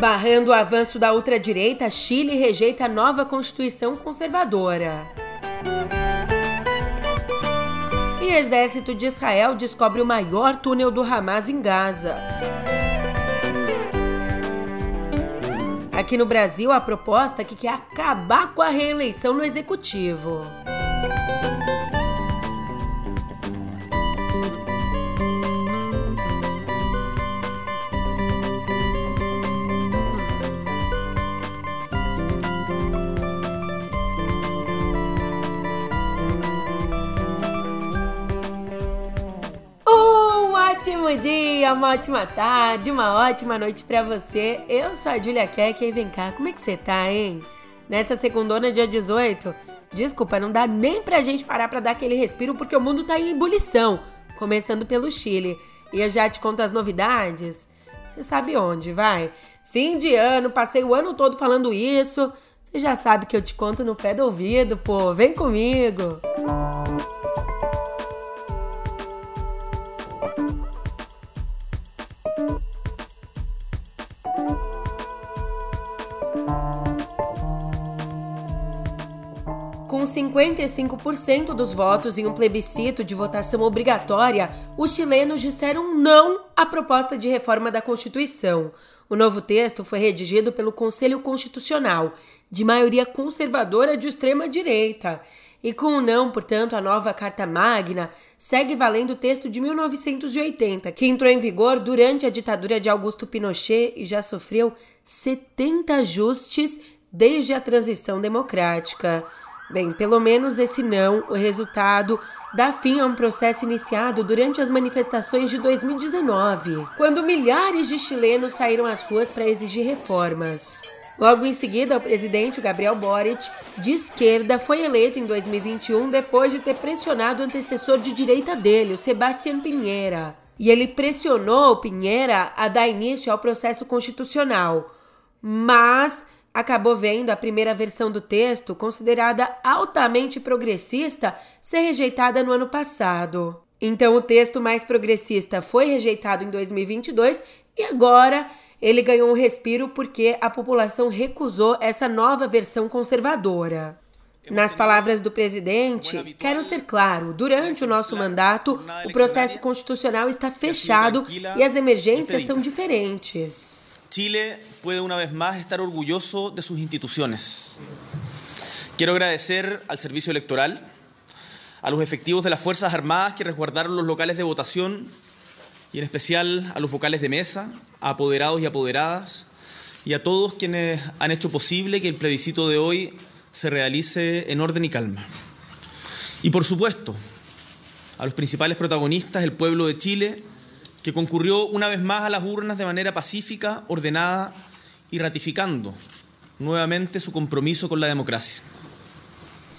Barrando o avanço da ultradireita, Chile rejeita a nova Constituição conservadora. E exército de Israel descobre o maior túnel do Hamas em Gaza. Aqui no Brasil, a proposta é que quer acabar com a reeleição no executivo. Ótimo dia, uma ótima tarde, uma ótima noite para você. Eu sou a Julia Keck e vem cá, como é que você tá, hein? Nessa segundona, dia 18, desculpa, não dá nem pra gente parar pra dar aquele respiro porque o mundo tá em ebulição, começando pelo Chile. E eu já te conto as novidades. Você sabe onde, vai? Fim de ano, passei o ano todo falando isso. Você já sabe que eu te conto no pé do ouvido, pô. Vem comigo. Música 55% dos votos em um plebiscito de votação obrigatória, os chilenos disseram não à proposta de reforma da Constituição. O novo texto foi redigido pelo Conselho Constitucional, de maioria conservadora de extrema direita. E com o não, portanto, a nova Carta Magna segue valendo o texto de 1980, que entrou em vigor durante a ditadura de Augusto Pinochet e já sofreu 70 ajustes desde a transição democrática. Bem, pelo menos esse não, o resultado, dá fim a um processo iniciado durante as manifestações de 2019, quando milhares de chilenos saíram às ruas para exigir reformas. Logo em seguida, o presidente Gabriel Boric, de esquerda, foi eleito em 2021 depois de ter pressionado o antecessor de direita dele, o Sebastián Pinheira. E ele pressionou o Pinheira a dar início ao processo constitucional. Mas acabou vendo a primeira versão do texto, considerada altamente progressista, ser rejeitada no ano passado. Então, o texto mais progressista foi rejeitado em 2022 e agora ele ganhou um respiro porque a população recusou essa nova versão conservadora. Nas palavras do presidente, quero ser claro: durante o nosso mandato, o processo constitucional está fechado e as emergências são diferentes. Chile puede una vez más estar orgulloso de sus instituciones. Quiero agradecer al Servicio Electoral, a los efectivos de las Fuerzas Armadas que resguardaron los locales de votación y en especial a los vocales de mesa, a apoderados y apoderadas y a todos quienes han hecho posible que el plebiscito de hoy se realice en orden y calma. Y por supuesto, a los principales protagonistas, el pueblo de Chile, que concurrió una vez más a las urnas de manera pacífica, ordenada y ratificando nuevamente su compromiso con la democracia.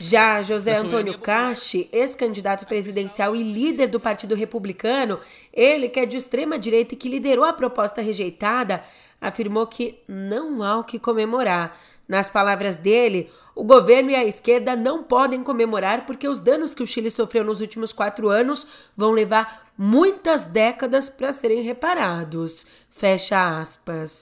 Já José Antônio Casti, ex-candidato presidencial e líder do Partido Republicano, ele que é de extrema direita e que liderou a proposta rejeitada, afirmou que não há o que comemorar. Nas palavras dele, o governo e a esquerda não podem comemorar porque os danos que o Chile sofreu nos últimos quatro anos vão levar muitas décadas para serem reparados. Fecha aspas.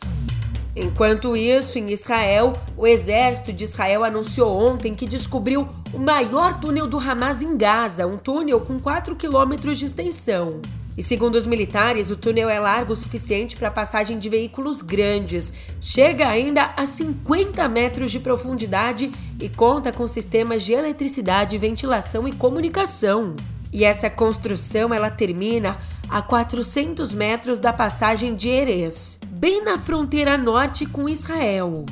Enquanto isso, em Israel, o exército de Israel anunciou ontem que descobriu o maior túnel do Hamas em Gaza, um túnel com 4 quilômetros de extensão. E segundo os militares, o túnel é largo o suficiente para passagem de veículos grandes. Chega ainda a 50 metros de profundidade e conta com sistemas de eletricidade, ventilação e comunicação. E essa construção ela termina a 400 metros da passagem de Erez, bem na fronteira norte com Israel.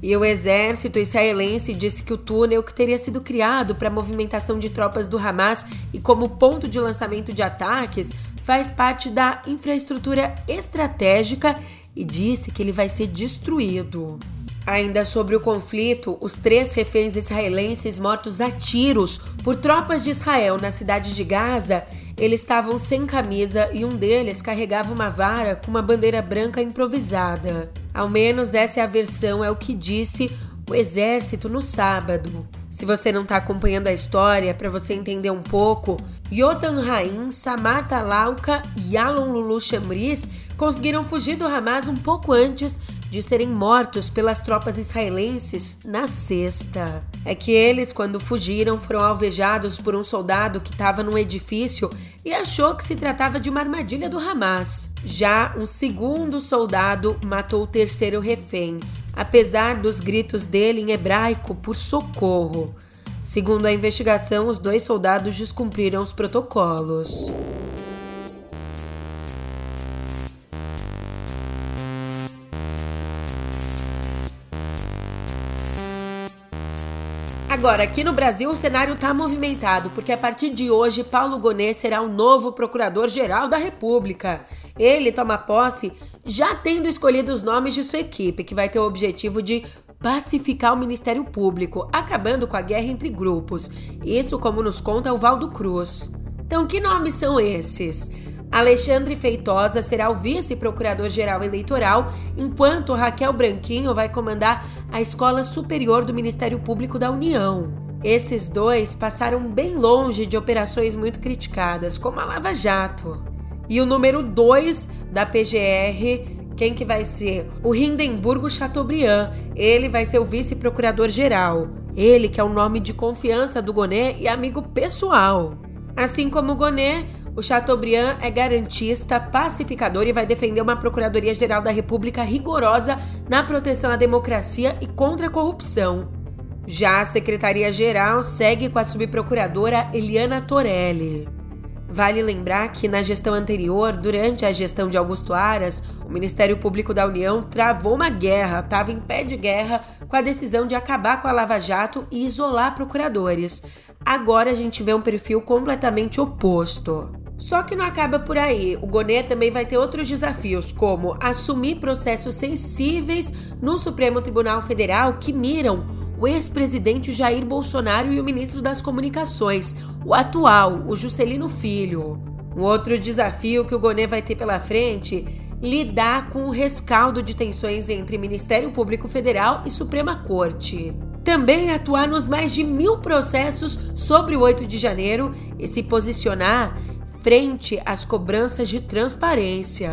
E o exército israelense disse que o túnel que teria sido criado para a movimentação de tropas do Hamas e como ponto de lançamento de ataques faz parte da infraestrutura estratégica e disse que ele vai ser destruído. Ainda sobre o conflito, os três reféns israelenses mortos a tiros por tropas de Israel na cidade de Gaza, eles estavam sem camisa e um deles carregava uma vara com uma bandeira branca improvisada. Ao menos essa é a versão, é o que disse o exército no sábado. Se você não está acompanhando a história, para você entender um pouco, Yotan Rain, Samarta Lauka e Alon Lulu Chamris conseguiram fugir do Hamas um pouco antes de serem mortos pelas tropas israelenses na sexta. É que eles, quando fugiram, foram alvejados por um soldado que estava num edifício e achou que se tratava de uma armadilha do Hamas. Já um segundo soldado matou o terceiro refém, apesar dos gritos dele em hebraico por socorro. Segundo a investigação, os dois soldados descumpriram os protocolos. Agora, aqui no Brasil, o cenário está movimentado, porque a partir de hoje, Paulo Gonet será o novo Procurador-Geral da República. Ele toma posse já tendo escolhido os nomes de sua equipe, que vai ter o objetivo de pacificar o Ministério Público, acabando com a guerra entre grupos. Isso, como nos conta o Valdo Cruz. Então, que nomes são esses? Alexandre Feitosa será o vice-procurador-geral eleitoral, enquanto Raquel Branquinho vai comandar a Escola Superior do Ministério Público da União. Esses dois passaram bem longe de operações muito criticadas, como a Lava Jato. E o número 2 da PGR quem que vai ser? O Hindenburgo Chateaubriand. Ele vai ser o vice-procurador-geral. Ele que é o nome de confiança do Gonet e amigo pessoal. Assim como o Gonet, o Chateaubriand é garantista, pacificador e vai defender uma Procuradoria-Geral da República rigorosa na proteção à democracia e contra a corrupção. Já a Secretaria-Geral segue com a subprocuradora Eliana Torelli. Vale lembrar que na gestão anterior, durante a gestão de Augusto Aras, o Ministério Público da União travou uma guerra, estava em pé de guerra com a decisão de acabar com a Lava Jato e isolar procuradores. Agora a gente vê um perfil completamente oposto. Só que não acaba por aí. O Gonet também vai ter outros desafios, como assumir processos sensíveis no Supremo Tribunal Federal que miram o ex-presidente Jair Bolsonaro e o ministro das Comunicações, o atual, o Juscelino Filho. Um outro desafio que o Gonet vai ter pela frente lidar com o rescaldo de tensões entre Ministério Público Federal e Suprema Corte. Também atuar nos mais de mil processos sobre o 8 de janeiro e se posicionar frente às cobranças de transparência.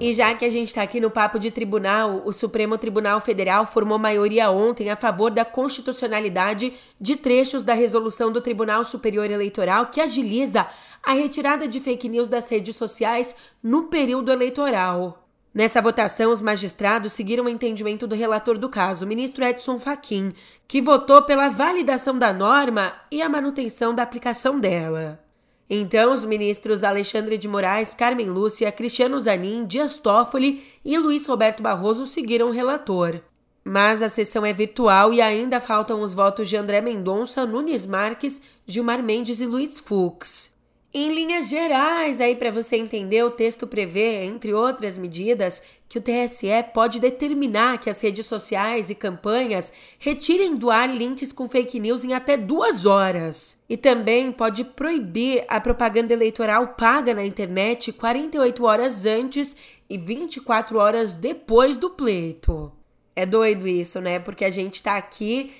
E já que a gente está aqui no papo de tribunal, o Supremo Tribunal Federal formou maioria ontem a favor da constitucionalidade de trechos da resolução do Tribunal Superior Eleitoral que agiliza a retirada de fake news das redes sociais no período eleitoral. Nessa votação, os magistrados seguiram o entendimento do relator do caso, o ministro Edson Fachin, que votou pela validação da norma e a manutenção da aplicação dela. Então, os ministros Alexandre de Moraes, Carmen Lúcia, Cristiano Zanin, Dias Toffoli e Luiz Roberto Barroso seguiram o relator. Mas a sessão é virtual e ainda faltam os votos de André Mendonça, Nunes Marques, Gilmar Mendes e Luiz Fux. Em linhas gerais, aí para você entender, o texto prevê, entre outras medidas, que o TSE pode determinar que as redes sociais e campanhas retirem do ar links com fake news em até duas horas. E também pode proibir a propaganda eleitoral paga na internet 48 horas antes e 24 horas depois do pleito. É doido isso, né? Porque a gente tá aqui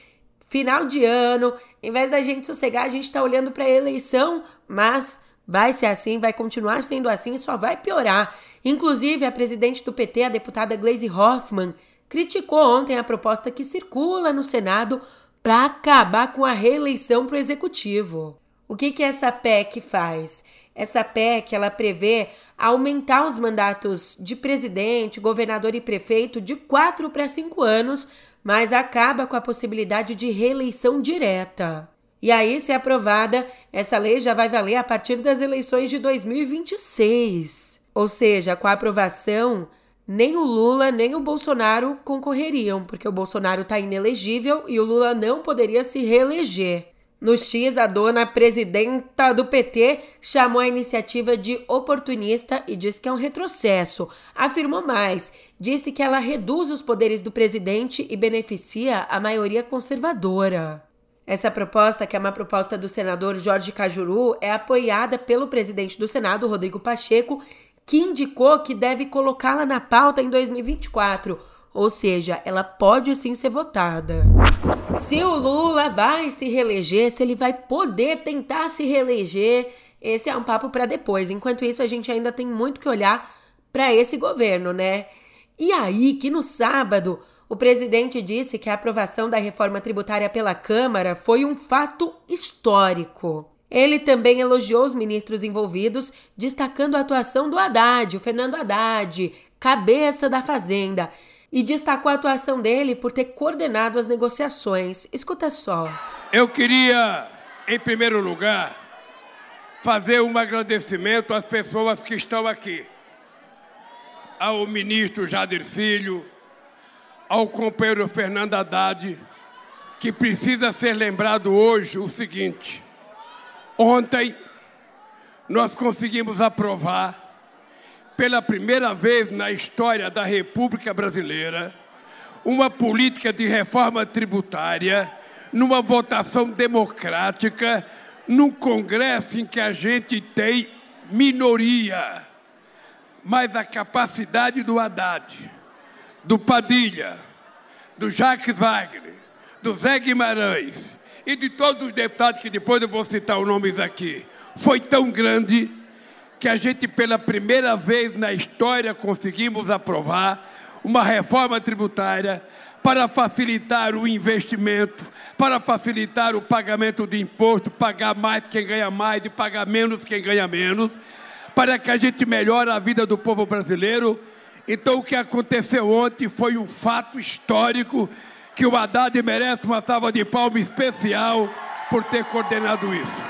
final de ano, em vez da gente sossegar, a gente tá olhando para a eleição, mas vai ser assim, vai continuar sendo assim e só vai piorar. Inclusive, a presidente do PT, a deputada Gleisi Hoffmann, criticou ontem a proposta que circula no Senado para acabar com a reeleição para o executivo. O que, que essa PEC faz? Essa PEC ela prevê aumentar os mandatos de presidente, governador e prefeito de quatro para cinco anos mas acaba com a possibilidade de reeleição direta. E aí, se aprovada, essa lei já vai valer a partir das eleições de 2026. Ou seja, com a aprovação, nem o Lula nem o Bolsonaro concorreriam, porque o Bolsonaro está inelegível e o Lula não poderia se reeleger. No X, a dona presidenta do PT chamou a iniciativa de oportunista e disse que é um retrocesso. Afirmou mais, disse que ela reduz os poderes do presidente e beneficia a maioria conservadora. Essa proposta, que é uma proposta do senador Jorge Cajuru, é apoiada pelo presidente do Senado, Rodrigo Pacheco, que indicou que deve colocá-la na pauta em 2024 ou seja, ela pode sim ser votada. Se o Lula vai se reeleger, se ele vai poder tentar se reeleger, esse é um papo para depois. Enquanto isso, a gente ainda tem muito que olhar para esse governo, né? E aí que no sábado o presidente disse que a aprovação da reforma tributária pela Câmara foi um fato histórico. Ele também elogiou os ministros envolvidos, destacando a atuação do Haddad, o Fernando Haddad, cabeça da Fazenda, e destacou a atuação dele por ter coordenado as negociações. Escuta só. Eu queria, em primeiro lugar, fazer um agradecimento às pessoas que estão aqui. Ao ministro Jadir Filho, ao companheiro Fernando Haddad, que precisa ser lembrado hoje o seguinte: ontem nós conseguimos aprovar, pela primeira vez na história da República Brasileira, uma política de reforma tributária, numa votação democrática, num Congresso em que a gente tem minoria, mas a capacidade do Haddad do Padilha, do Jacques Wagner, do Zé Guimarães e de todos os deputados que depois eu vou citar os nomes aqui, foi tão grande que a gente, pela primeira vez na história, conseguimos aprovar uma reforma tributária para facilitar o investimento, para facilitar o pagamento de imposto, pagar mais quem ganha mais e pagar menos quem ganha menos, para que a gente melhore a vida do povo brasileiro então, o que aconteceu ontem foi um fato histórico que o Haddad merece uma salva de palmas especial por ter coordenado isso.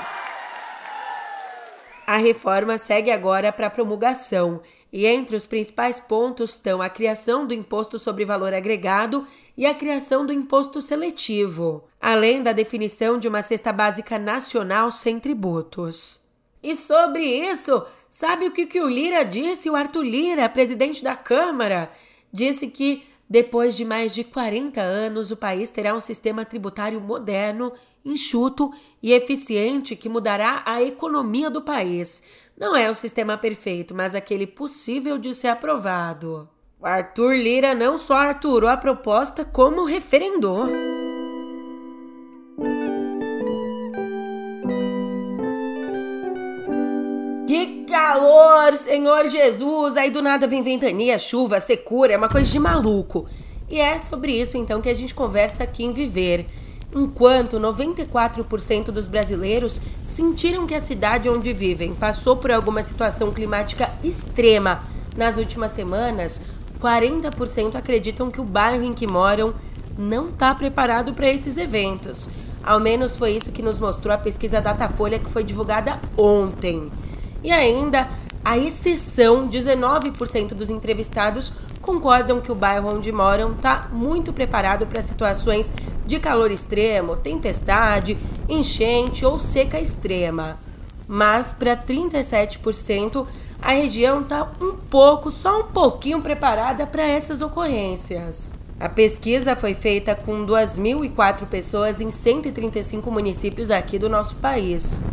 A reforma segue agora para promulgação e entre os principais pontos estão a criação do imposto sobre valor agregado e a criação do imposto seletivo, além da definição de uma cesta básica nacional sem tributos. E sobre isso, sabe o que, que o Lira disse? O Arthur Lira, presidente da Câmara, disse que depois de mais de 40 anos o país terá um sistema tributário moderno, enxuto e eficiente que mudará a economia do país. Não é o sistema perfeito, mas aquele possível de ser aprovado. O Arthur Lira não só arturou a proposta, como referendou. Calor, Senhor Jesus. Aí do nada vem ventania, chuva, secura, é uma coisa de maluco. E é sobre isso então que a gente conversa aqui em Viver. Enquanto 94% dos brasileiros sentiram que a cidade onde vivem passou por alguma situação climática extrema nas últimas semanas, 40% acreditam que o bairro em que moram não está preparado para esses eventos. Ao menos foi isso que nos mostrou a pesquisa Datafolha que foi divulgada ontem. E ainda, a exceção, 19% dos entrevistados concordam que o bairro onde moram está muito preparado para situações de calor extremo, tempestade, enchente ou seca extrema. Mas para 37%, a região está um pouco, só um pouquinho preparada para essas ocorrências. A pesquisa foi feita com 2.004 pessoas em 135 municípios aqui do nosso país.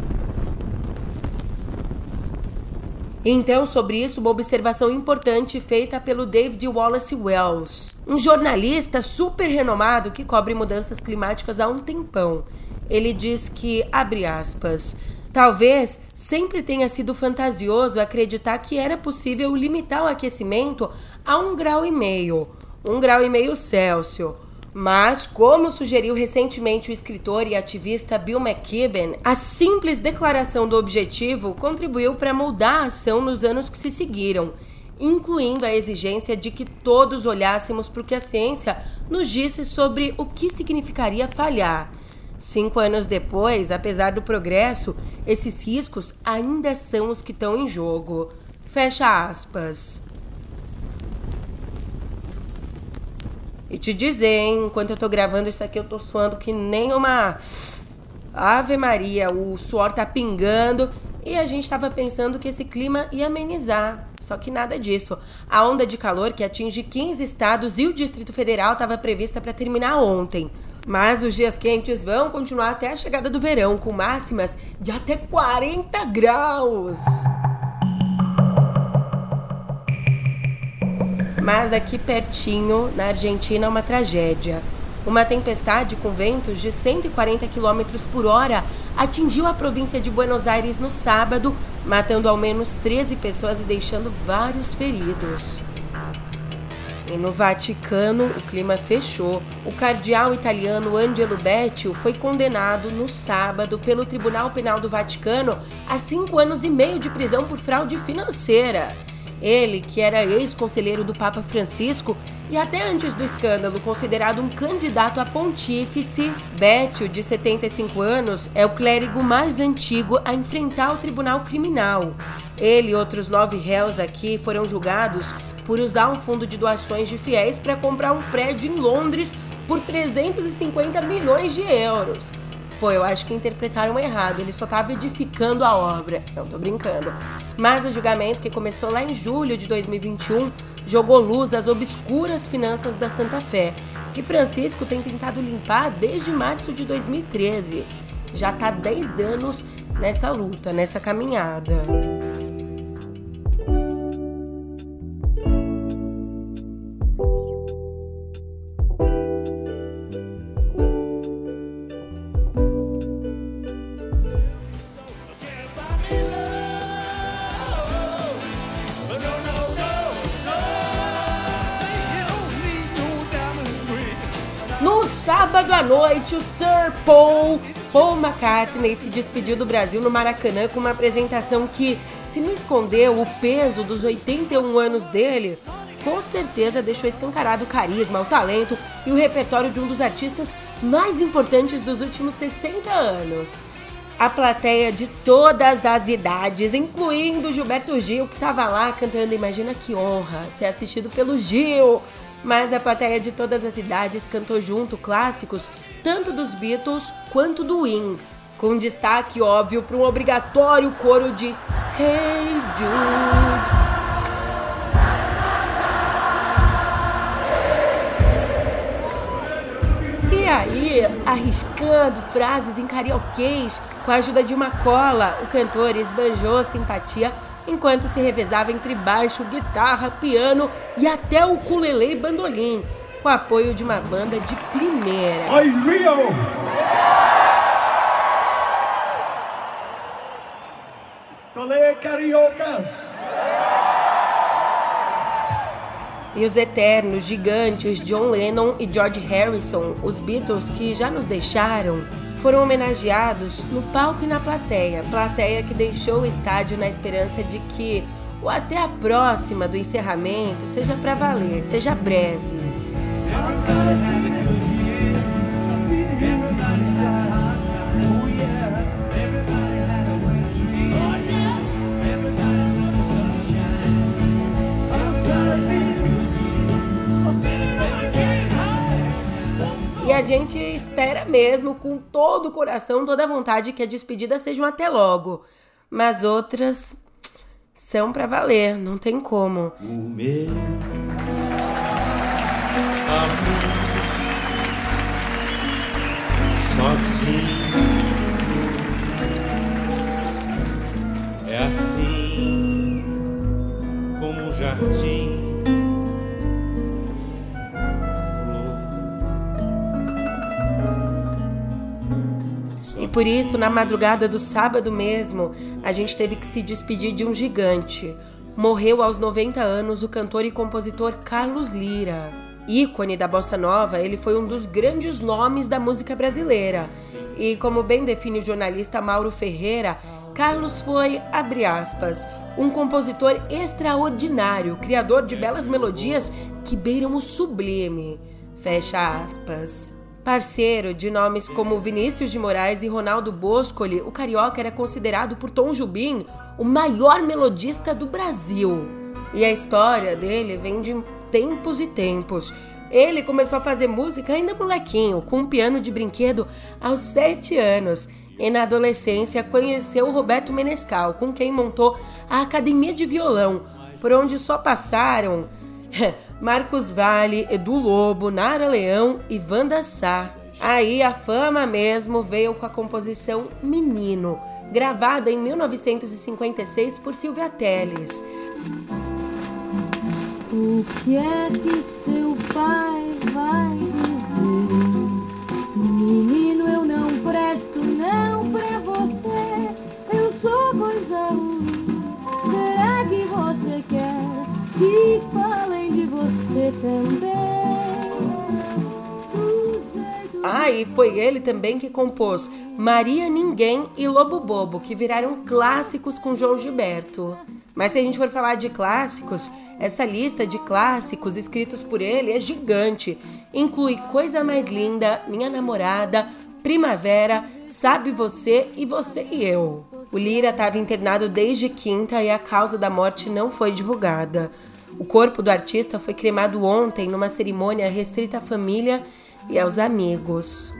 Então, sobre isso, uma observação importante feita pelo David Wallace Wells, um jornalista super renomado que cobre mudanças climáticas há um tempão. Ele diz que, abre aspas, talvez sempre tenha sido fantasioso acreditar que era possível limitar o aquecimento a um grau e meio, um grau e meio Celsius mas, como sugeriu recentemente o escritor e ativista Bill McKibben, a simples declaração do objetivo contribuiu para moldar a ação nos anos que se seguiram, incluindo a exigência de que todos olhássemos para o que a ciência nos disse sobre o que significaria falhar. Cinco anos depois, apesar do progresso, esses riscos ainda são os que estão em jogo. Fecha aspas. Te dizer, hein, enquanto eu tô gravando isso aqui, eu tô suando que nem uma Ave Maria, o suor tá pingando e a gente tava pensando que esse clima ia amenizar. Só que nada disso. A onda de calor que atinge 15 estados e o Distrito Federal estava prevista para terminar ontem. Mas os dias quentes vão continuar até a chegada do verão, com máximas de até 40 graus. Mas aqui pertinho, na Argentina, é uma tragédia. Uma tempestade com ventos de 140 km por hora atingiu a província de Buenos Aires no sábado, matando ao menos 13 pessoas e deixando vários feridos. E no Vaticano, o clima fechou. O cardeal italiano Angelo Beccio foi condenado no sábado pelo Tribunal Penal do Vaticano a cinco anos e meio de prisão por fraude financeira. Ele, que era ex-conselheiro do Papa Francisco e até antes do escândalo considerado um candidato a pontífice, Bétio, de 75 anos, é o clérigo mais antigo a enfrentar o tribunal criminal. Ele e outros nove réus aqui foram julgados por usar um fundo de doações de fiéis para comprar um prédio em Londres por 350 milhões de euros. Pô, eu acho que interpretaram errado, ele só estava edificando a obra. Não, tô brincando. Mas o julgamento, que começou lá em julho de 2021, jogou luz às obscuras finanças da Santa Fé, que Francisco tem tentado limpar desde março de 2013. Já tá 10 anos nessa luta, nessa caminhada. Paul, Paul McCartney se despediu do Brasil no Maracanã com uma apresentação que, se não escondeu o peso dos 81 anos dele, com certeza deixou escancarado o carisma, o talento e o repertório de um dos artistas mais importantes dos últimos 60 anos. A plateia de todas as idades, incluindo Gilberto Gil, que estava lá cantando Imagina que honra ser assistido pelo Gil, mas a plateia de todas as idades cantou junto clássicos tanto dos Beatles quanto do Wings, com destaque óbvio para um obrigatório coro de Hey Jude. E aí, arriscando frases em carioquês com a ajuda de uma cola, o cantor esbanjou simpatia enquanto se revezava entre baixo, guitarra, piano e até o ukulele e bandolim, com apoio de uma banda de primeira. Oi, Rio! Colê cariocas! E os eternos gigantes John Lennon e George Harrison, os Beatles que já nos deixaram, foram homenageados no palco e na plateia. Plateia que deixou o estádio na esperança de que o até a próxima do encerramento seja para valer, seja breve. E a gente espera mesmo, com todo o coração, toda a vontade, que a despedida seja um até logo. Mas outras são para valer, não tem como. O meu é assim como um jardim. E por isso, na madrugada do sábado mesmo, a gente teve que se despedir de um gigante. Morreu aos 90 anos o cantor e compositor Carlos Lira. Ícone da bossa nova, ele foi um dos grandes nomes da música brasileira. E como bem define o jornalista Mauro Ferreira, Carlos foi, abre aspas, um compositor extraordinário, criador de belas melodias que beiram o sublime. Fecha aspas. Parceiro de nomes como Vinícius de Moraes e Ronaldo Boscoli, o carioca era considerado por Tom Jubim o maior melodista do Brasil. E a história dele vem de tempos e tempos. Ele começou a fazer música ainda molequinho, com um piano de brinquedo aos 7 anos. E na adolescência conheceu Roberto Menescal, com quem montou a Academia de Violão, por onde só passaram Marcos Vale, Edu Lobo, Nara Leão e Wanda Sá. Aí a fama mesmo veio com a composição Menino, gravada em 1956 por Silvia Telles. O que é que seu pai vai dizer? Menino, eu não presto, não pra você. Eu sou coisa ruim. Será que você quer que falem de você também? Ah, e foi ele também que compôs Maria Ninguém e Lobo Bobo, que viraram clássicos com João Gilberto. Mas se a gente for falar de clássicos, essa lista de clássicos escritos por ele é gigante. Inclui Coisa Mais Linda, Minha Namorada, Primavera, Sabe Você e Você e Eu. O Lira estava internado desde quinta e a causa da morte não foi divulgada. O corpo do artista foi cremado ontem numa cerimônia restrita à família e aos amigos.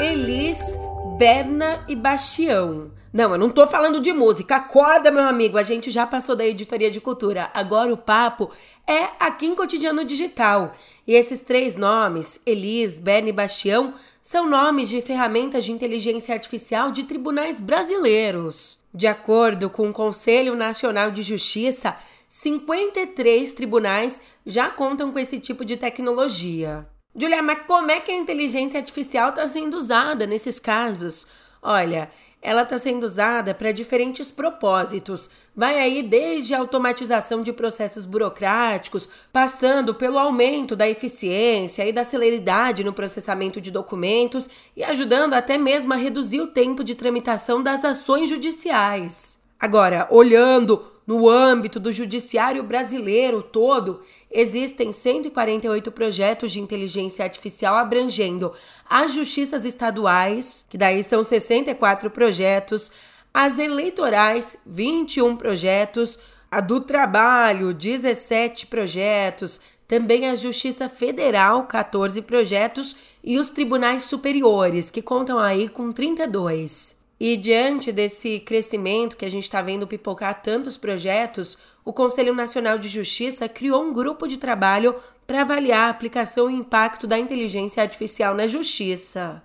Elis, Berna e Bastião. Não, eu não tô falando de música. Acorda, meu amigo. A gente já passou da editoria de cultura. Agora o papo é aqui em Cotidiano Digital. E esses três nomes, Elis, Berna e Bastião, são nomes de ferramentas de inteligência artificial de tribunais brasileiros. De acordo com o Conselho Nacional de Justiça, 53 tribunais já contam com esse tipo de tecnologia. Julia, mas como é que a inteligência artificial está sendo usada nesses casos? Olha, ela está sendo usada para diferentes propósitos. Vai aí desde a automatização de processos burocráticos, passando pelo aumento da eficiência e da celeridade no processamento de documentos e ajudando até mesmo a reduzir o tempo de tramitação das ações judiciais. Agora, olhando no âmbito do judiciário brasileiro todo, existem 148 projetos de inteligência artificial abrangendo as justiças estaduais, que daí são 64 projetos, as eleitorais, 21 projetos, a do trabalho, 17 projetos, também a Justiça Federal, 14 projetos, e os tribunais superiores, que contam aí com 32. E diante desse crescimento que a gente está vendo pipocar tantos projetos, o Conselho Nacional de Justiça criou um grupo de trabalho para avaliar a aplicação e impacto da inteligência artificial na justiça.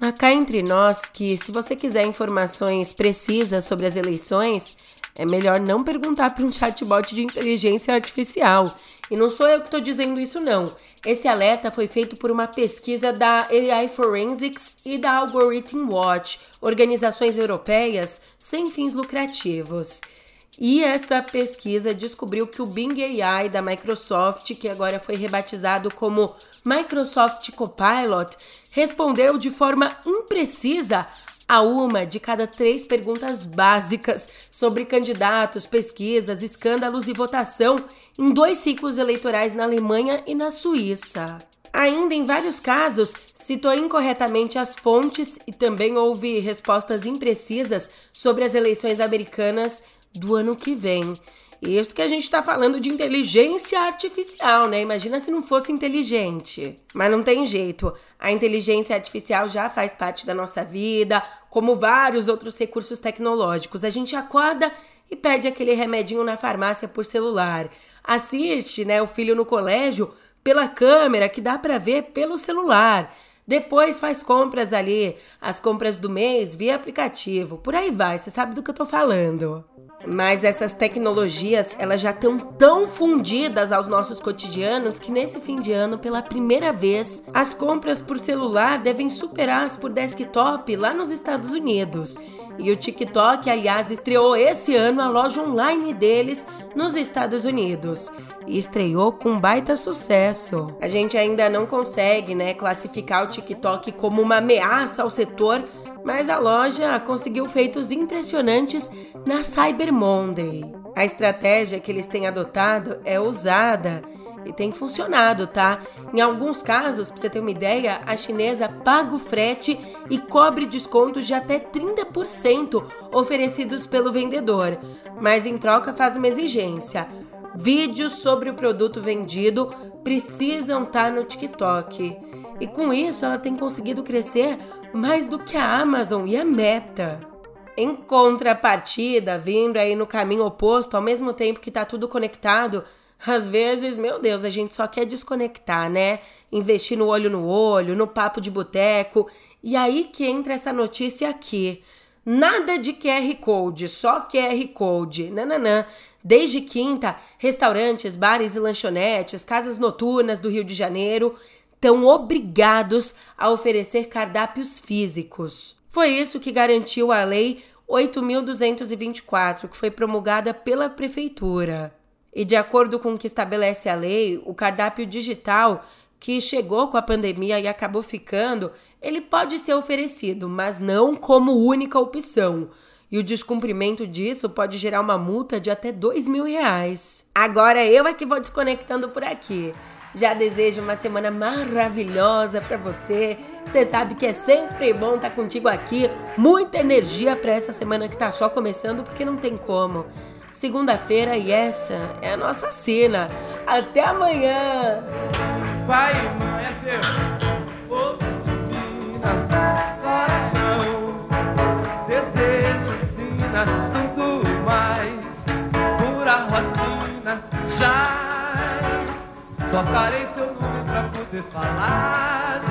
Mas cá entre nós que, se você quiser informações precisas sobre as eleições, é melhor não perguntar para um chatbot de inteligência artificial. E não sou eu que estou dizendo isso, não. Esse alerta foi feito por uma pesquisa da AI Forensics e da Algorithm Watch, organizações europeias sem fins lucrativos. E essa pesquisa descobriu que o Bing AI da Microsoft, que agora foi rebatizado como Microsoft Copilot, respondeu de forma imprecisa a uma de cada três perguntas básicas sobre candidatos, pesquisas, escândalos e votação em dois ciclos eleitorais na Alemanha e na Suíça. Ainda em vários casos, citou incorretamente as fontes e também houve respostas imprecisas sobre as eleições americanas do ano que vem. Isso que a gente está falando de inteligência artificial, né? Imagina se não fosse inteligente. Mas não tem jeito. A inteligência artificial já faz parte da nossa vida, como vários outros recursos tecnológicos. A gente acorda e pede aquele remedinho na farmácia por celular. Assiste, né, o filho no colégio pela câmera que dá para ver pelo celular. Depois faz compras ali, as compras do mês via aplicativo. Por aí vai, você sabe do que eu tô falando. Mas essas tecnologias, elas já estão tão fundidas aos nossos cotidianos que nesse fim de ano, pela primeira vez, as compras por celular devem superar as por desktop lá nos Estados Unidos. E o TikTok, aliás, estreou esse ano a loja online deles nos Estados Unidos. E estreou com baita sucesso. A gente ainda não consegue, né, classificar o TikTok como uma ameaça ao setor, mas a loja conseguiu feitos impressionantes na Cyber Monday. A estratégia que eles têm adotado é ousada e tem funcionado, tá? Em alguns casos, pra você ter uma ideia, a chinesa paga o frete e cobre descontos de até 30% oferecidos pelo vendedor, mas em troca faz uma exigência. Vídeos sobre o produto vendido precisam estar tá no TikTok. E com isso, ela tem conseguido crescer mais do que a Amazon e a Meta. Em contrapartida, vindo aí no caminho oposto, ao mesmo tempo que tá tudo conectado, às vezes, meu Deus, a gente só quer desconectar, né? Investir no olho no olho, no papo de boteco. E aí que entra essa notícia aqui. Nada de QR Code, só QR Code. Nananã. Desde quinta, restaurantes, bares e lanchonetes, casas noturnas do Rio de Janeiro estão obrigados a oferecer cardápios físicos. Foi isso que garantiu a Lei 8.224, que foi promulgada pela Prefeitura. E de acordo com o que estabelece a lei, o cardápio digital que chegou com a pandemia e acabou ficando, ele pode ser oferecido, mas não como única opção. E o descumprimento disso pode gerar uma multa de até dois mil reais. Agora eu é que vou desconectando por aqui. Já desejo uma semana maravilhosa para você. Você sabe que é sempre bom estar tá contigo aqui. Muita energia para essa semana que tá só começando, porque não tem como. Segunda-feira e essa é a nossa cena. Até amanhã. Vai amanhecer. Oh, coração, desejo, sina, tanto mais. Pura rotina, já tocarei seu nome pra poder falar.